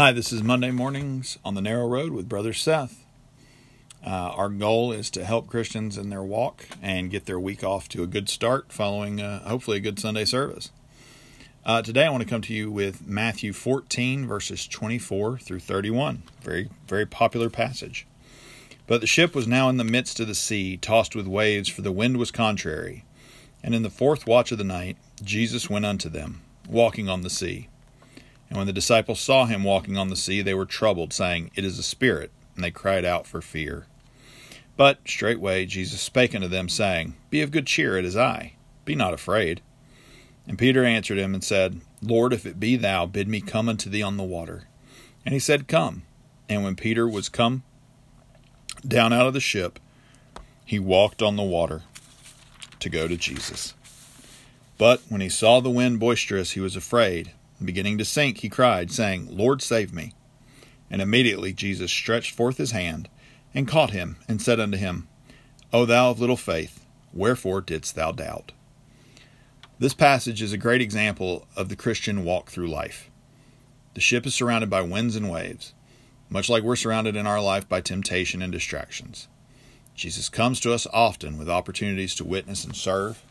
Hi, this is Monday Mornings on the Narrow Road with Brother Seth. Uh, our goal is to help Christians in their walk and get their week off to a good start following uh, hopefully a good Sunday service. Uh, today I want to come to you with Matthew 14, verses 24 through 31. Very, very popular passage. But the ship was now in the midst of the sea, tossed with waves, for the wind was contrary. And in the fourth watch of the night, Jesus went unto them, walking on the sea. And when the disciples saw him walking on the sea, they were troubled, saying, It is a spirit, and they cried out for fear. But straightway Jesus spake unto them, saying, Be of good cheer, it is I. Be not afraid. And Peter answered him and said, Lord, if it be thou, bid me come unto thee on the water. And he said, Come. And when Peter was come down out of the ship, he walked on the water to go to Jesus. But when he saw the wind boisterous, he was afraid beginning to sink, he cried, saying, Lord, save me. And immediately Jesus stretched forth his hand and caught him, and said unto him, O thou of little faith, wherefore didst thou doubt? This passage is a great example of the Christian walk through life. The ship is surrounded by winds and waves, much like we're surrounded in our life by temptation and distractions. Jesus comes to us often with opportunities to witness and serve.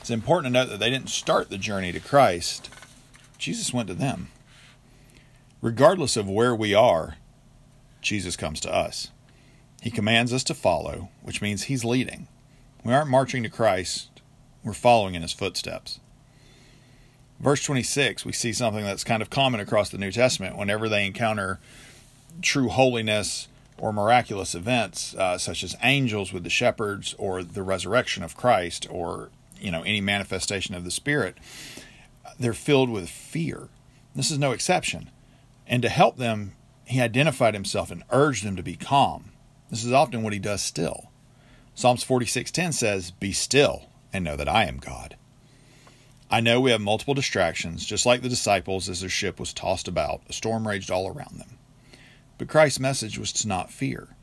It's important to note that they didn't start the journey to Christ Jesus went to them. Regardless of where we are, Jesus comes to us. He commands us to follow, which means He's leading. We aren't marching to Christ, we're following in His footsteps. Verse 26, we see something that's kind of common across the New Testament whenever they encounter true holiness or miraculous events, uh, such as angels with the shepherds or the resurrection of Christ or you know any manifestation of the Spirit they're filled with fear. This is no exception. And to help them, he identified himself and urged them to be calm. This is often what he does still. Psalms 46:10 says, "Be still and know that I am God." I know we have multiple distractions, just like the disciples as their ship was tossed about, a storm raged all around them. But Christ's message was to not fear.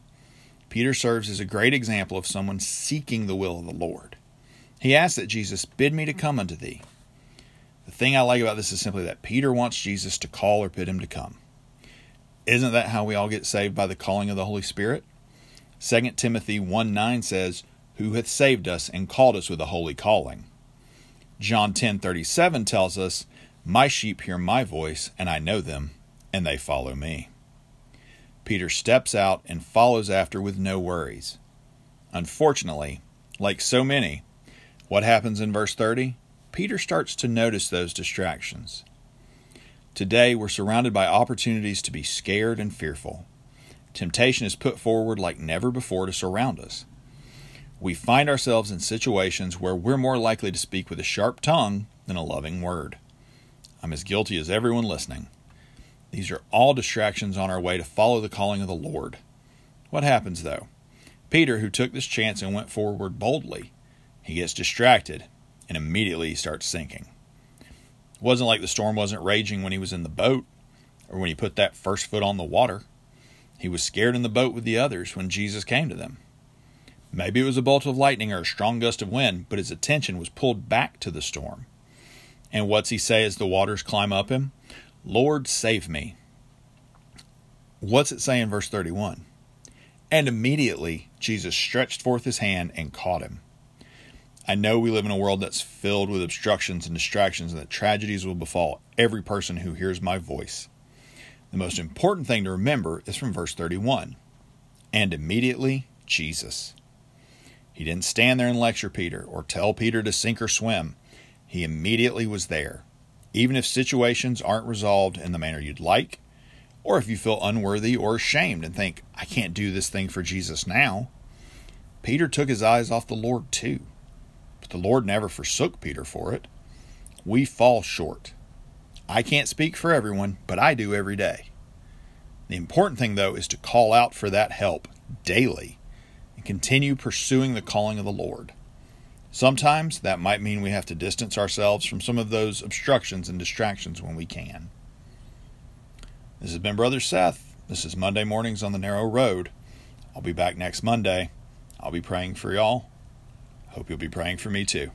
Peter serves as a great example of someone seeking the will of the Lord. He asked that Jesus bid me to come unto thee. The thing I like about this is simply that Peter wants Jesus to call or bid him to come. Isn't that how we all get saved by the calling of the Holy Spirit? 2 Timothy 1 9 says, Who hath saved us and called us with a holy calling. John ten thirty seven tells us, My sheep hear my voice, and I know them, and they follow me. Peter steps out and follows after with no worries. Unfortunately, like so many, what happens in verse 30? Peter starts to notice those distractions. Today, we're surrounded by opportunities to be scared and fearful. Temptation is put forward like never before to surround us. We find ourselves in situations where we're more likely to speak with a sharp tongue than a loving word. I'm as guilty as everyone listening. These are all distractions on our way to follow the calling of the Lord. What happens, though? Peter, who took this chance and went forward boldly, he gets distracted and immediately he starts sinking. It wasn't like the storm wasn't raging when he was in the boat or when he put that first foot on the water. He was scared in the boat with the others when Jesus came to them. Maybe it was a bolt of lightning or a strong gust of wind, but his attention was pulled back to the storm. And what's he say as the waters climb up him? Lord, save me. What's it say in verse 31? And immediately Jesus stretched forth his hand and caught him. I know we live in a world that's filled with obstructions and distractions, and that tragedies will befall every person who hears my voice. The most important thing to remember is from verse 31 And immediately, Jesus. He didn't stand there and lecture Peter or tell Peter to sink or swim. He immediately was there. Even if situations aren't resolved in the manner you'd like, or if you feel unworthy or ashamed and think, I can't do this thing for Jesus now, Peter took his eyes off the Lord too. But the Lord never forsook Peter for it. We fall short. I can't speak for everyone, but I do every day. The important thing, though, is to call out for that help daily and continue pursuing the calling of the Lord. Sometimes that might mean we have to distance ourselves from some of those obstructions and distractions when we can. This has been Brother Seth. This is Monday Mornings on the Narrow Road. I'll be back next Monday. I'll be praying for y'all. Hope you'll be praying for me too.